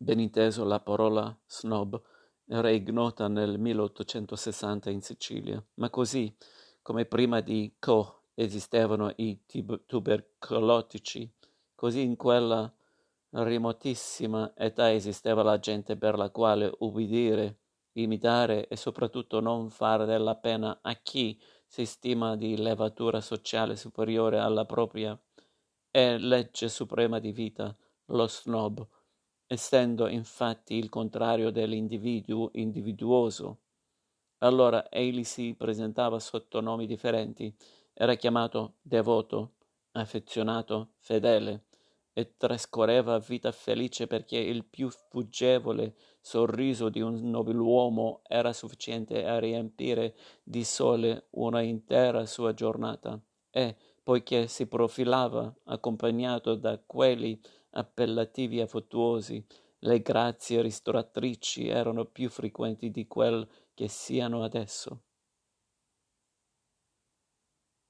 Ben inteso la parola snob. Era ignota nel 1860 in Sicilia, ma così come prima di Co esistevano i tubercolotici, così in quella remotissima età esisteva la gente per la quale ubbidire, imitare e soprattutto non fare della pena a chi si stima di levatura sociale superiore alla propria. È legge suprema di vita, lo snob, essendo infatti il contrario dell'individuo individuoso. Allora egli si presentava sotto nomi differenti, era chiamato devoto, affezionato, fedele, e trascorreva vita felice perché il più fuggevole sorriso di un nobiluomo era sufficiente a riempire di sole una intera sua giornata, e, poiché si profilava accompagnato da quelli appellativi affettuosi, le grazie ristoratrici erano più frequenti di quel che siano adesso.